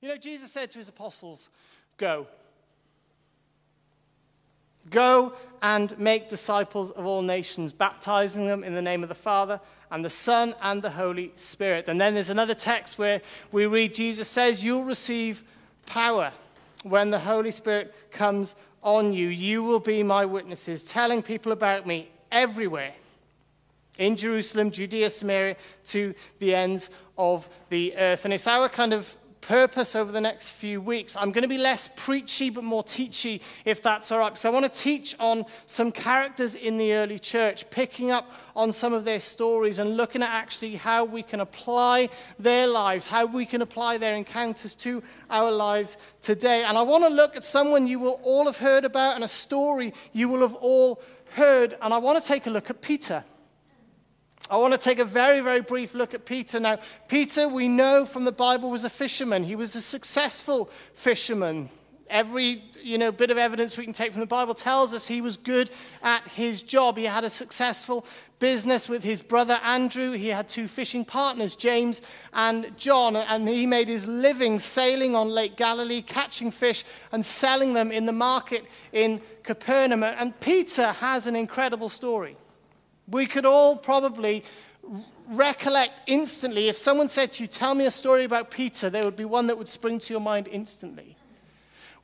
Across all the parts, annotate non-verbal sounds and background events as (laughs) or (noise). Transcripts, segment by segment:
You know, Jesus said to his apostles, Go. Go and make disciples of all nations, baptizing them in the name of the Father and the Son and the Holy Spirit. And then there's another text where we read Jesus says, You'll receive power when the Holy Spirit comes on you. You will be my witnesses, telling people about me everywhere in Jerusalem, Judea, Samaria, to the ends of the earth. And it's our kind of purpose over the next few weeks. I'm going to be less preachy but more teachy, if that's all right, because I want to teach on some characters in the early church, picking up on some of their stories and looking at actually how we can apply their lives, how we can apply their encounters to our lives today. And I want to look at someone you will all have heard about and a story you will have all heard. And I want to take a look at Peter. I want to take a very, very brief look at Peter. Now, Peter, we know from the Bible, was a fisherman. He was a successful fisherman. Every you know, bit of evidence we can take from the Bible tells us he was good at his job. He had a successful business with his brother Andrew. He had two fishing partners, James and John, and he made his living sailing on Lake Galilee, catching fish and selling them in the market in Capernaum. And Peter has an incredible story. We could all probably recollect instantly, if someone said to you, Tell me a story about Peter, there would be one that would spring to your mind instantly.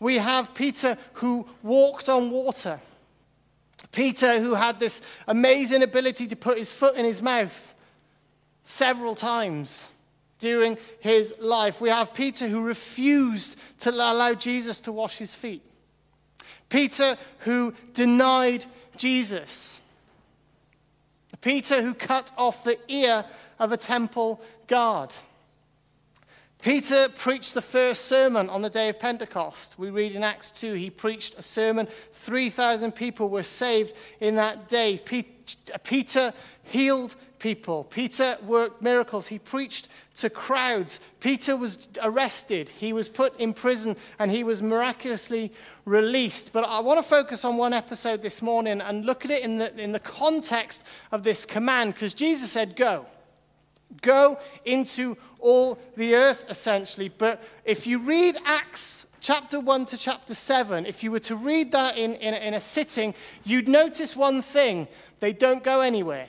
We have Peter who walked on water. Peter who had this amazing ability to put his foot in his mouth several times during his life. We have Peter who refused to allow Jesus to wash his feet. Peter who denied Jesus. Peter, who cut off the ear of a temple guard. Peter preached the first sermon on the day of Pentecost. We read in Acts 2, he preached a sermon. 3,000 people were saved in that day. Peter healed people. Peter worked miracles. He preached to crowds. Peter was arrested. He was put in prison and he was miraculously released. But I want to focus on one episode this morning and look at it in the, in the context of this command because Jesus said, Go. Go into all the earth, essentially. But if you read Acts chapter 1 to chapter 7, if you were to read that in, in, in a sitting, you'd notice one thing they don't go anywhere.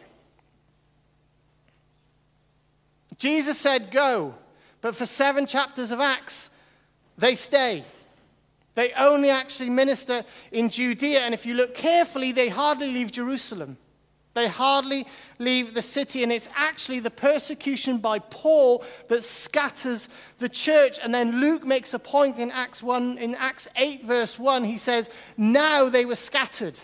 Jesus said, Go. But for seven chapters of Acts, they stay. They only actually minister in Judea. And if you look carefully, they hardly leave Jerusalem. They hardly leave the city. And it's actually the persecution by Paul that scatters the church. And then Luke makes a point in Acts 1, in Acts 8, verse 1. He says, Now they were scattered.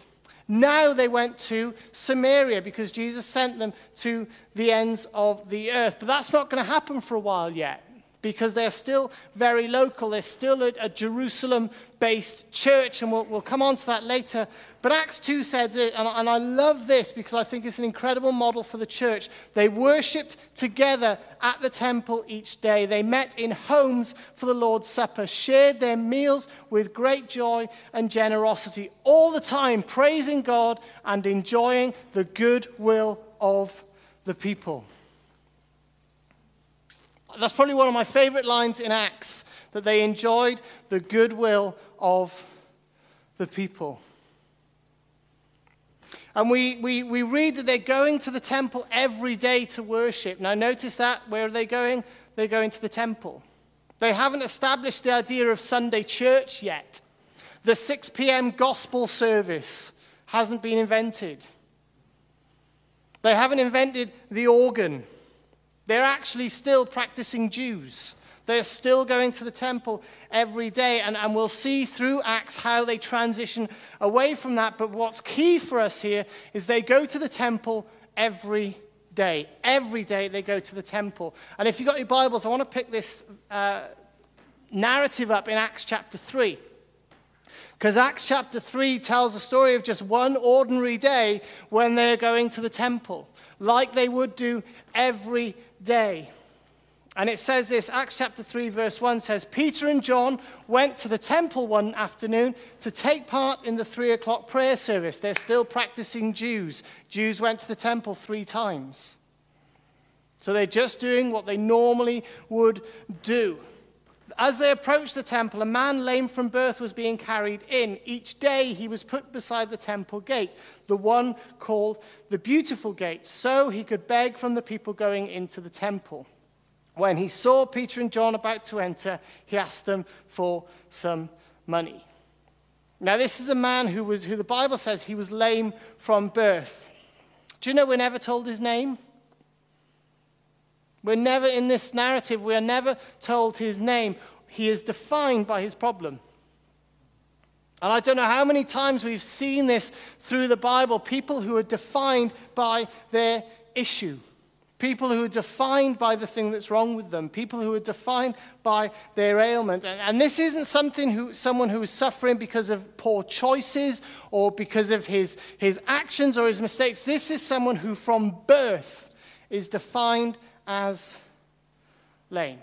Now they went to Samaria because Jesus sent them to the ends of the earth. But that's not going to happen for a while yet because they're still very local. They're still a, a Jerusalem based church, and we'll, we'll come on to that later. But Acts 2 says it, and, and I love this because I think it's an incredible model for the church. They worshipped together at the temple each day. They met in homes for the Lord's Supper, shared their meals with great joy and generosity, all the time praising God and enjoying the goodwill of the people. That's probably one of my favorite lines in Acts that they enjoyed the goodwill of the people. And we, we, we read that they're going to the temple every day to worship. Now, notice that. Where are they going? They're going to the temple. They haven't established the idea of Sunday church yet. The 6 p.m. gospel service hasn't been invented. They haven't invented the organ. They're actually still practicing Jews. They're still going to the temple every day. And, and we'll see through Acts how they transition away from that. But what's key for us here is they go to the temple every day. Every day they go to the temple. And if you've got your Bibles, I want to pick this uh, narrative up in Acts chapter 3. Because Acts chapter 3 tells the story of just one ordinary day when they're going to the temple, like they would do every day. And it says this Acts chapter 3, verse 1 says, Peter and John went to the temple one afternoon to take part in the three o'clock prayer service. They're still practicing Jews. Jews went to the temple three times. So they're just doing what they normally would do. As they approached the temple, a man lame from birth was being carried in. Each day he was put beside the temple gate, the one called the Beautiful Gate, so he could beg from the people going into the temple. When he saw Peter and John about to enter, he asked them for some money. Now, this is a man who, was, who the Bible says he was lame from birth. Do you know we're never told his name? We're never in this narrative, we are never told his name. He is defined by his problem. And I don't know how many times we've seen this through the Bible people who are defined by their issue, people who are defined by the thing that's wrong with them, people who are defined by their ailment. And, and this isn't something who, someone who is suffering because of poor choices or because of his, his actions or his mistakes. This is someone who, from birth, is defined as lame.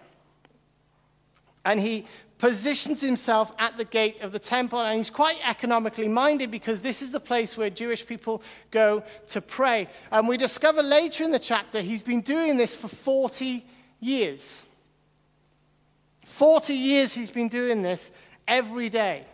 And he positions himself at the gate of the temple, and he's quite economically minded because this is the place where Jewish people go to pray. And we discover later in the chapter he's been doing this for 40 years. 40 years he's been doing this every day.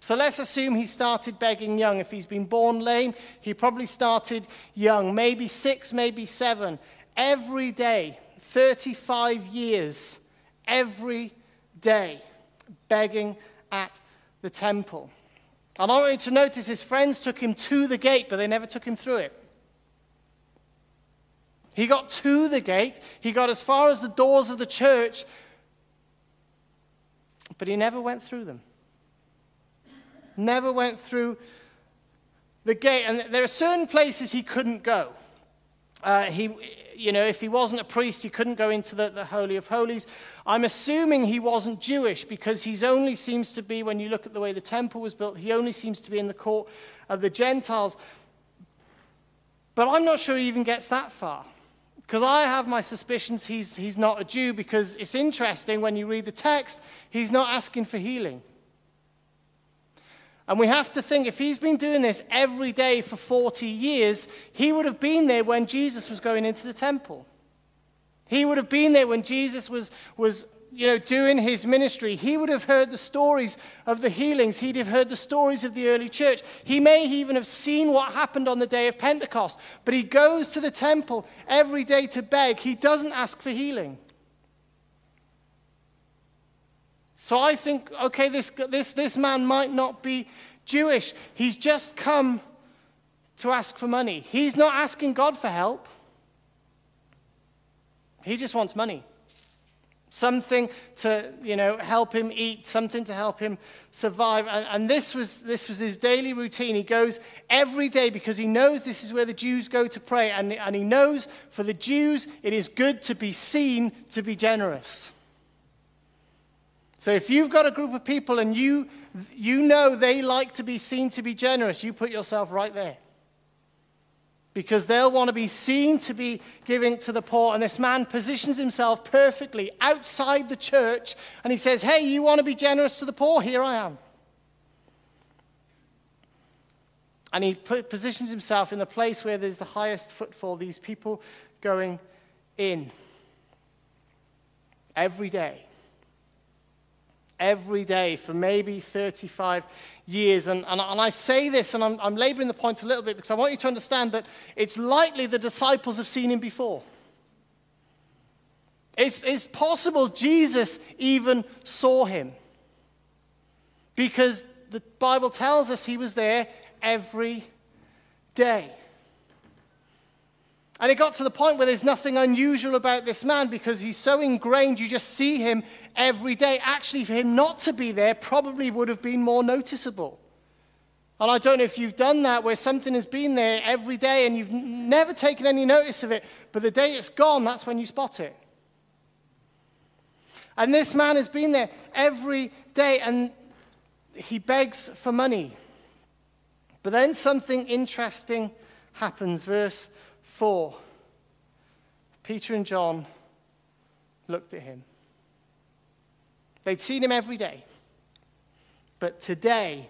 So let's assume he started begging young. If he's been born lame, he probably started young, maybe six, maybe seven every day, 35 years, every day, begging at the temple. And I want you to notice his friends took him to the gate, but they never took him through it. He got to the gate, he got as far as the doors of the church, but he never went through them. Never went through the gate. And there are certain places he couldn't go. Uh, he, you know, if he wasn't a priest, he couldn't go into the, the Holy of Holies. I'm assuming he wasn't Jewish because he only seems to be, when you look at the way the temple was built, he only seems to be in the court of the Gentiles. But I'm not sure he even gets that far. Because I have my suspicions he's, he's not a Jew, because it's interesting when you read the text, he's not asking for healing. And we have to think if he's been doing this every day for 40 years, he would have been there when Jesus was going into the temple. He would have been there when Jesus was, was you know, doing his ministry. He would have heard the stories of the healings. He'd have heard the stories of the early church. He may even have seen what happened on the day of Pentecost. But he goes to the temple every day to beg. He doesn't ask for healing. So I think, okay, this, this, this man might not be Jewish. He's just come to ask for money. He's not asking God for help. He just wants money. Something to, you know, help him eat, something to help him survive. And, and this, was, this was his daily routine. He goes every day because he knows this is where the Jews go to pray. And, and he knows for the Jews, it is good to be seen to be generous. So if you've got a group of people and you, you know they like to be seen to be generous, you put yourself right there. Because they'll want to be seen to be giving to the poor. And this man positions himself perfectly outside the church and he says, Hey, you want to be generous to the poor? Here I am. And he positions himself in the place where there's the highest footfall, these people going in every day every day for maybe 35 years. And, and, and I say this, and I'm, I'm laboring the point a little bit because I want you to understand that it's likely the disciples have seen him before. It's, it's possible Jesus even saw him because the Bible tells us he was there every day. And it got to the point where there's nothing unusual about this man because he's so ingrained, you just see him every day. Actually, for him not to be there probably would have been more noticeable. And I don't know if you've done that where something has been there every day and you've never taken any notice of it, but the day it's gone, that's when you spot it. And this man has been there every day and he begs for money. But then something interesting happens. Verse 4, Peter and John looked at him. They'd seen him every day. But today,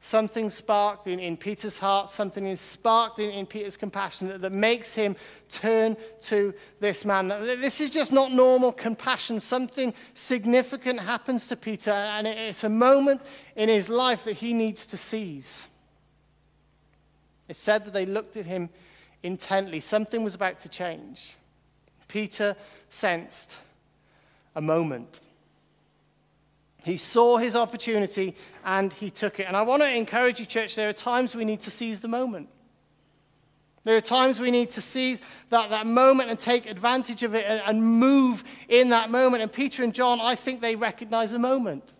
Something sparked in, in Peter's heart, something is sparked in, in Peter's compassion that, that makes him turn to this man. This is just not normal compassion. Something significant happens to Peter, and it's a moment in his life that he needs to seize. It said that they looked at him intently. Something was about to change. Peter sensed a moment. He saw his opportunity and he took it. And I want to encourage you, church, there are times we need to seize the moment. There are times we need to seize that, that moment and take advantage of it and, and move in that moment. And Peter and John, I think they recognize the moment.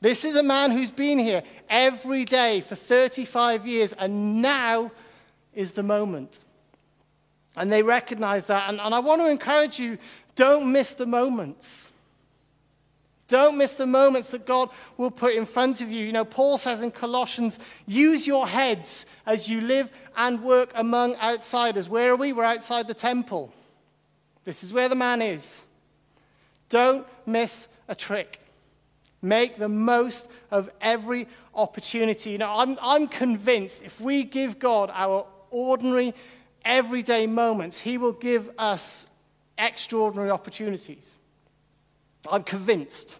This is a man who's been here every day for 35 years, and now is the moment. And they recognize that. And, and I want to encourage you don't miss the moments. Don't miss the moments that God will put in front of you. You know, Paul says in Colossians, use your heads as you live and work among outsiders. Where are we? We're outside the temple. This is where the man is. Don't miss a trick. Make the most of every opportunity. You know, I'm, I'm convinced if we give God our ordinary, everyday moments, He will give us extraordinary opportunities. I'm convinced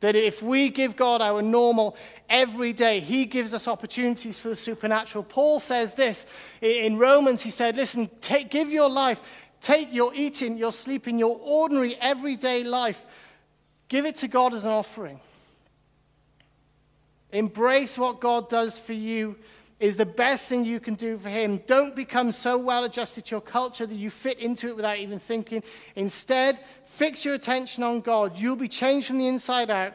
that if we give God our normal every day, He gives us opportunities for the supernatural. Paul says this in Romans. He said, Listen, take, give your life, take your eating, your sleeping, your ordinary everyday life, give it to God as an offering. Embrace what God does for you is the best thing you can do for him. Don't become so well adjusted to your culture that you fit into it without even thinking. Instead, fix your attention on God. You'll be changed from the inside out.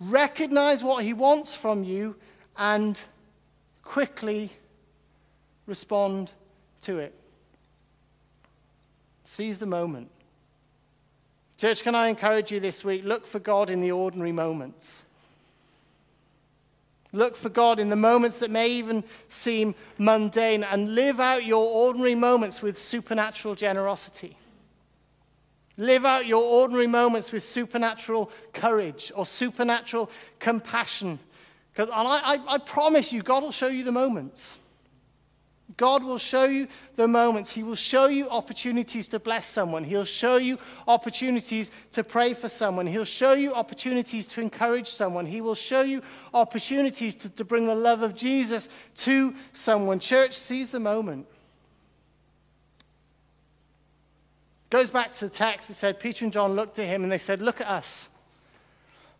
Recognize what he wants from you and quickly respond to it. Seize the moment. Church, can I encourage you this week? Look for God in the ordinary moments. Look for God in the moments that may even seem mundane and live out your ordinary moments with supernatural generosity. Live out your ordinary moments with supernatural courage or supernatural compassion. Because I, I, I promise you, God will show you the moments. God will show you the moments. He will show you opportunities to bless someone. He'll show you opportunities to pray for someone. He'll show you opportunities to encourage someone. He will show you opportunities to, to bring the love of Jesus to someone. Church seize the moment. Goes back to the text. It said, Peter and John looked at him and they said, Look at us.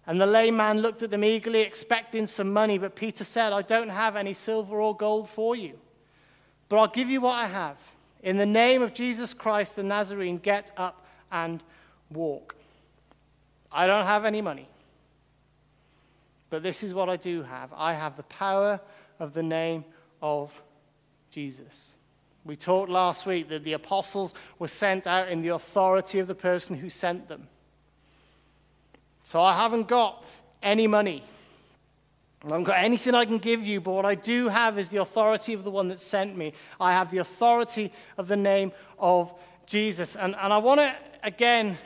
And the lame man looked at them eagerly, expecting some money. But Peter said, I don't have any silver or gold for you. But I'll give you what I have. In the name of Jesus Christ the Nazarene, get up and walk. I don't have any money. But this is what I do have I have the power of the name of Jesus. We talked last week that the apostles were sent out in the authority of the person who sent them. So I haven't got any money. I haven't got anything I can give you, but what I do have is the authority of the one that sent me. I have the authority of the name of Jesus. And, and I want to, again,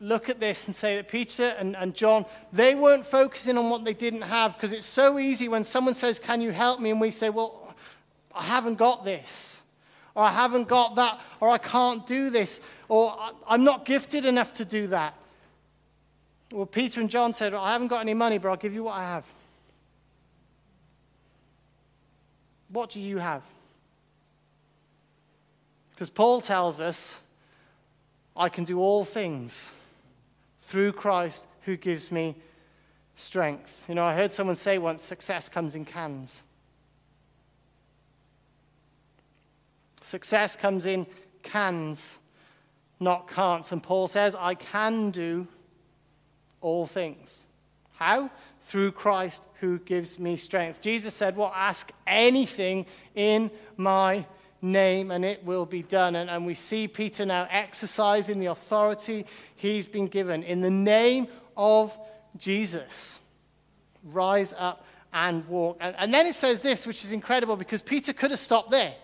look at this and say that Peter and, and John, they weren't focusing on what they didn't have because it's so easy when someone says, Can you help me? And we say, Well, I haven't got this, or I haven't got that, or I can't do this, or I'm not gifted enough to do that. Well, Peter and John said, well, I haven't got any money, but I'll give you what I have. What do you have? Because Paul tells us, I can do all things through Christ who gives me strength. You know, I heard someone say once success comes in cans. Success comes in cans, not can'ts. And Paul says, I can do all things. How? Through Christ who gives me strength. Jesus said, Well, ask anything in my name and it will be done. And, and we see Peter now exercising the authority he's been given. In the name of Jesus, rise up and walk. And, and then it says this, which is incredible because Peter could have stopped there.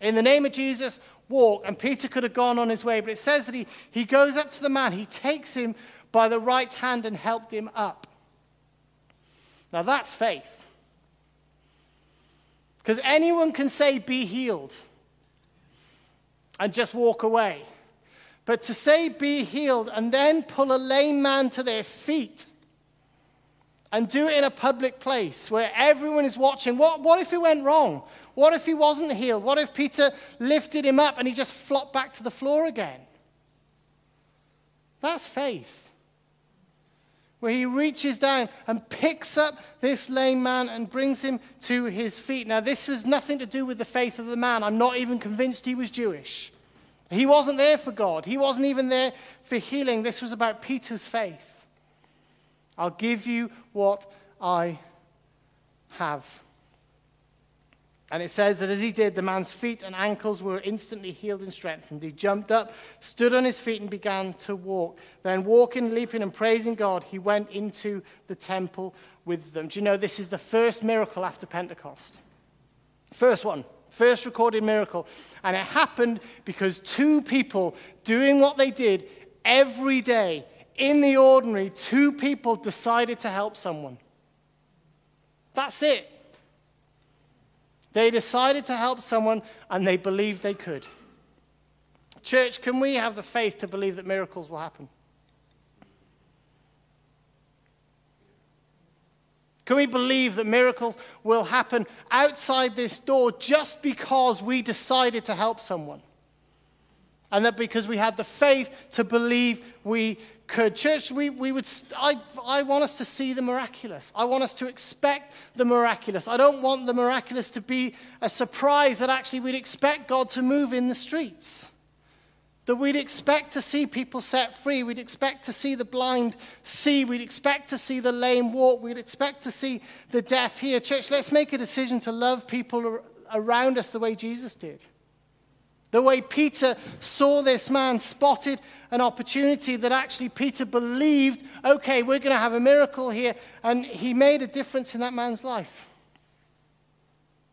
In the name of Jesus, walk. And Peter could have gone on his way. But it says that he, he goes up to the man, he takes him by the right hand and helped him up. Now that's faith. Because anyone can say, be healed, and just walk away. But to say, be healed, and then pull a lame man to their feet and do it in a public place where everyone is watching, what, what if it went wrong? What if he wasn't healed? What if Peter lifted him up and he just flopped back to the floor again? That's faith where he reaches down and picks up this lame man and brings him to his feet. Now, this was nothing to do with the faith of the man. I'm not even convinced he was Jewish. He wasn't there for God, he wasn't even there for healing. This was about Peter's faith. I'll give you what I have. And it says that as he did, the man's feet and ankles were instantly healed and strengthened. He jumped up, stood on his feet, and began to walk. Then, walking, leaping, and praising God, he went into the temple with them. Do you know this is the first miracle after Pentecost? First one, first recorded miracle. And it happened because two people doing what they did every day in the ordinary, two people decided to help someone. That's it. They decided to help someone and they believed they could. Church, can we have the faith to believe that miracles will happen? Can we believe that miracles will happen outside this door just because we decided to help someone? And that because we had the faith to believe we could. Church, we, we would, I, I want us to see the miraculous. I want us to expect the miraculous. I don't want the miraculous to be a surprise that actually we'd expect God to move in the streets. That we'd expect to see people set free. We'd expect to see the blind see. We'd expect to see the lame walk. We'd expect to see the deaf hear. Church, let's make a decision to love people around us the way Jesus did. The way Peter saw this man, spotted an opportunity that actually Peter believed, okay, we're going to have a miracle here. And he made a difference in that man's life.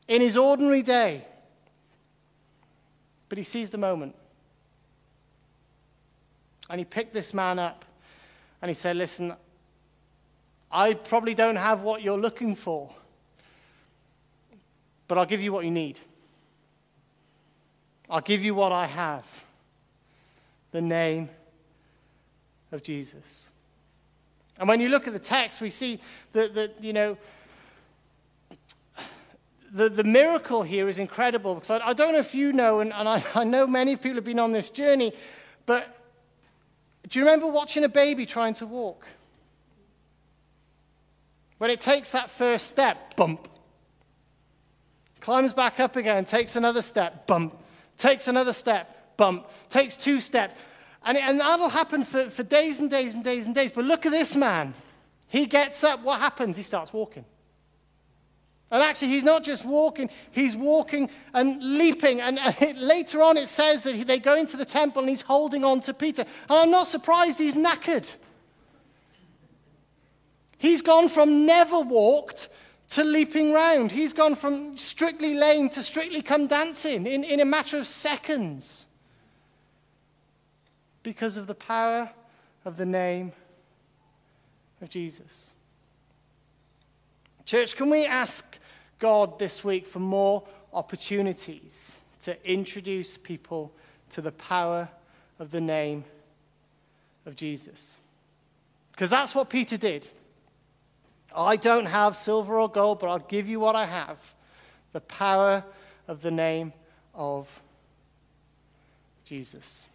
In his ordinary day. But he sees the moment. And he picked this man up and he said, Listen, I probably don't have what you're looking for, but I'll give you what you need. I'll give you what I have the name of Jesus. And when you look at the text, we see that, that you know, the, the miracle here is incredible because I, I don't know if you know, and, and I, (laughs) I know many people have been on this journey, but do you remember watching a baby trying to walk? When it takes that first step, bump. Climbs back up again, takes another step, bump takes another step, bump, takes two steps. And, and that'll happen for, for days and days and days and days. But look at this man. He gets up. What happens? He starts walking. And actually, he's not just walking, he's walking and leaping. And, and it, later on, it says that he, they go into the temple and he's holding on to Peter. And I'm not surprised he's knackered. He's gone from never walked to leaping round. He's gone from strictly lame to strictly come dancing in, in a matter of seconds because of the power of the name of Jesus. Church, can we ask God this week for more opportunities to introduce people to the power of the name of Jesus? Because that's what Peter did. I don't have silver or gold, but I'll give you what I have the power of the name of Jesus.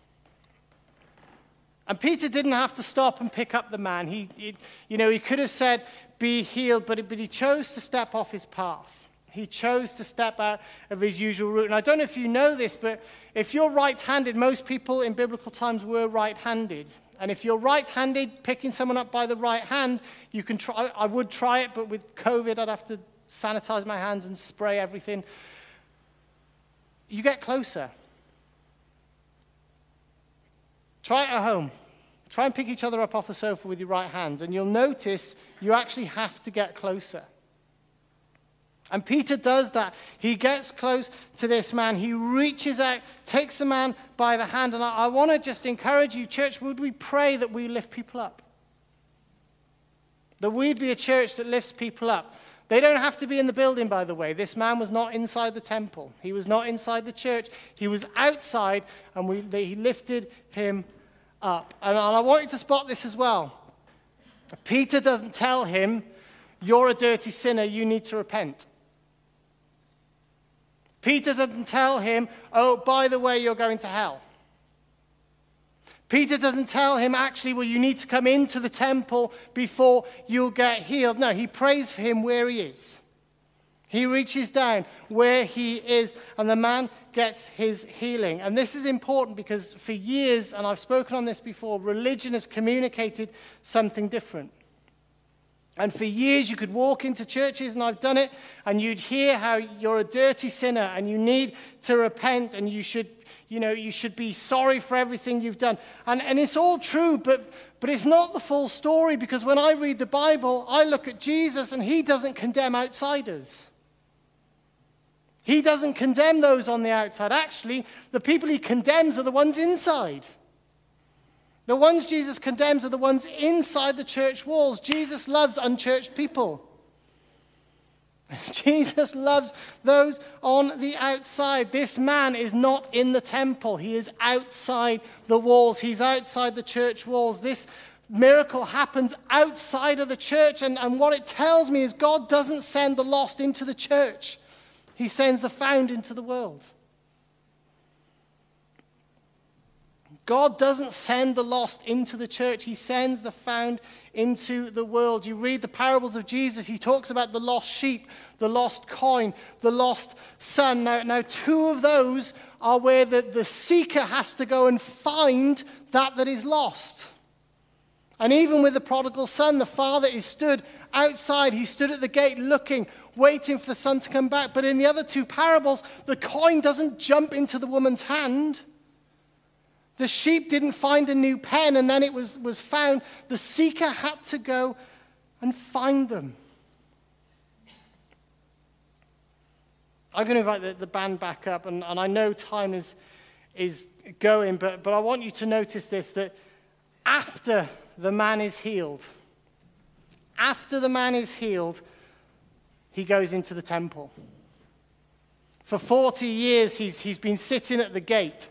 And Peter didn't have to stop and pick up the man. He, he you know, he could have said, be healed, but, but he chose to step off his path. He chose to step out of his usual route. And I don't know if you know this, but if you're right handed, most people in biblical times were right handed. And if you're right handed, picking someone up by the right hand, you can try. I would try it, but with COVID, I'd have to sanitize my hands and spray everything. You get closer. Try it at home. Try and pick each other up off the sofa with your right hands, and you'll notice you actually have to get closer. And Peter does that. He gets close to this man. He reaches out, takes the man by the hand. And I, I want to just encourage you, church, would we pray that we lift people up? That we'd be a church that lifts people up. They don't have to be in the building, by the way. This man was not inside the temple, he was not inside the church. He was outside, and we, they, he lifted him up. And I want you to spot this as well. Peter doesn't tell him, You're a dirty sinner, you need to repent. Peter doesn't tell him, Oh, by the way, you're going to hell. Peter doesn't tell him, actually, well, you need to come into the temple before you'll get healed. No, he prays for him where he is. He reaches down where he is, and the man gets his healing. And this is important because for years, and I've spoken on this before, religion has communicated something different. And for years, you could walk into churches, and I've done it, and you'd hear how you're a dirty sinner and you need to repent and you should you know, you should be sorry for everything you've done. And, and it's all true, but, but it's not the full story because when I read the Bible, I look at Jesus and he doesn't condemn outsiders. He doesn't condemn those on the outside. Actually, the people he condemns are the ones inside. The ones Jesus condemns are the ones inside the church walls. Jesus loves unchurched people. (laughs) Jesus loves those on the outside. This man is not in the temple, he is outside the walls, he's outside the church walls. This miracle happens outside of the church, and, and what it tells me is God doesn't send the lost into the church, he sends the found into the world. God doesn't send the lost into the church, He sends the found into the world. You read the parables of Jesus, He talks about the lost sheep, the lost coin, the lost son. Now, now two of those are where the, the seeker has to go and find that that is lost. And even with the prodigal son, the father is stood outside. He stood at the gate looking, waiting for the son to come back. But in the other two parables, the coin doesn't jump into the woman's hand. The sheep didn't find a new pen and then it was, was found. The seeker had to go and find them. I'm going to invite the, the band back up, and, and I know time is, is going, but, but I want you to notice this that after the man is healed, after the man is healed, he goes into the temple. For 40 years, he's, he's been sitting at the gate.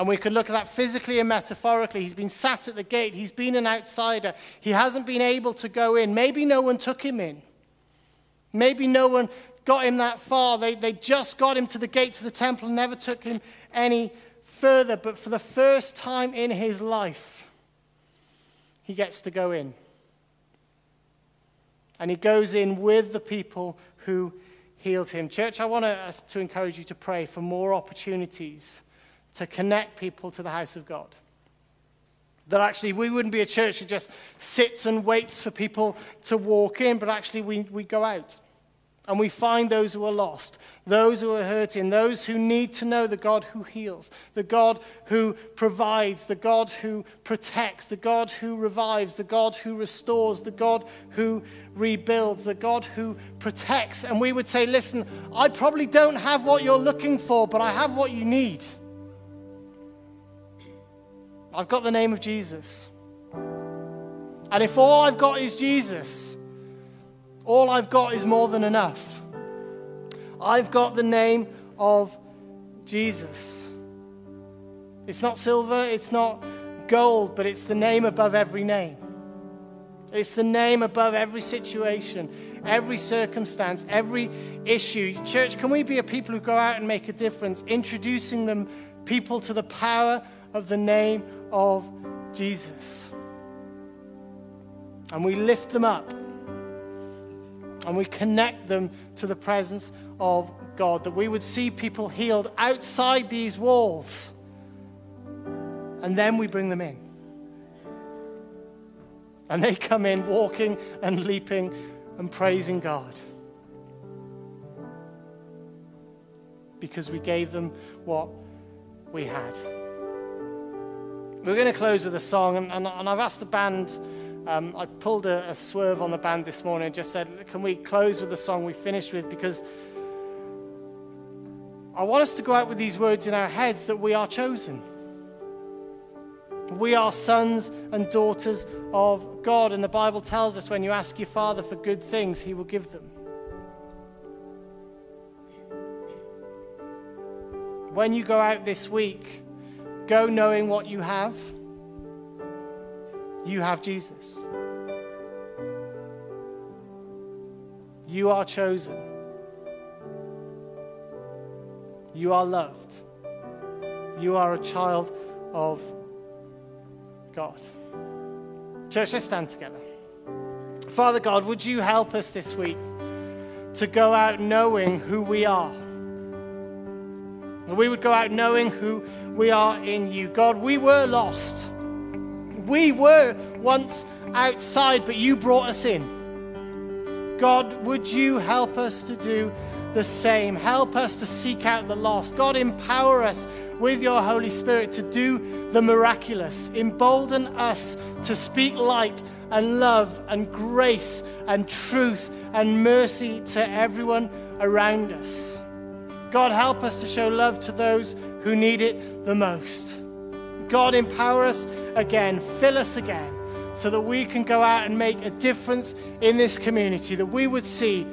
And we could look at that physically and metaphorically. He's been sat at the gate. He's been an outsider. He hasn't been able to go in. Maybe no one took him in. Maybe no one got him that far. They, they just got him to the gate to the temple and never took him any further. But for the first time in his life, he gets to go in. And he goes in with the people who healed him. Church, I want to, to encourage you to pray for more opportunities to connect people to the house of God. That actually we wouldn't be a church that just sits and waits for people to walk in, but actually we, we go out and we find those who are lost, those who are hurting, those who need to know the God who heals, the God who provides, the God who protects, the God who revives, the God who restores, the God who rebuilds, the God who protects. And we would say, listen, I probably don't have what you're looking for, but I have what you need. I've got the name of Jesus. And if all I've got is Jesus, all I've got is more than enough. I've got the name of Jesus. It's not silver, it's not gold, but it's the name above every name. It's the name above every situation, every circumstance, every issue. Church, can we be a people who go out and make a difference, introducing them people to the power of the name of Jesus. And we lift them up and we connect them to the presence of God, that we would see people healed outside these walls, and then we bring them in. And they come in walking and leaping and praising God. Because we gave them what we had. We're going to close with a song, and, and, and I've asked the band. Um, I pulled a, a, swerve on the band this morning and just said, Can we close with the song we finished with? Because I want us to go out with these words in our heads that we are chosen. We are sons and daughters of God. And the Bible tells us when you ask your Father for good things, He will give them. When you go out this week, go knowing what you have. You have Jesus. You are chosen. You are loved. You are a child of God. Church, let's stand together. Father God, would you help us this week to go out knowing who we are? We would go out knowing who we are in you. God, we were lost. We were once outside, but you brought us in. God, would you help us to do the same? Help us to seek out the lost. God, empower us with your Holy Spirit to do the miraculous. Embolden us to speak light and love and grace and truth and mercy to everyone around us. God, help us to show love to those who need it the most. God, empower us again, fill us again, so that we can go out and make a difference in this community, that we would see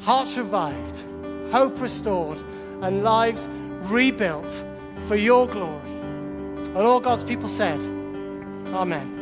hearts revived, hope restored, and lives rebuilt for your glory. And all God's people said, Amen.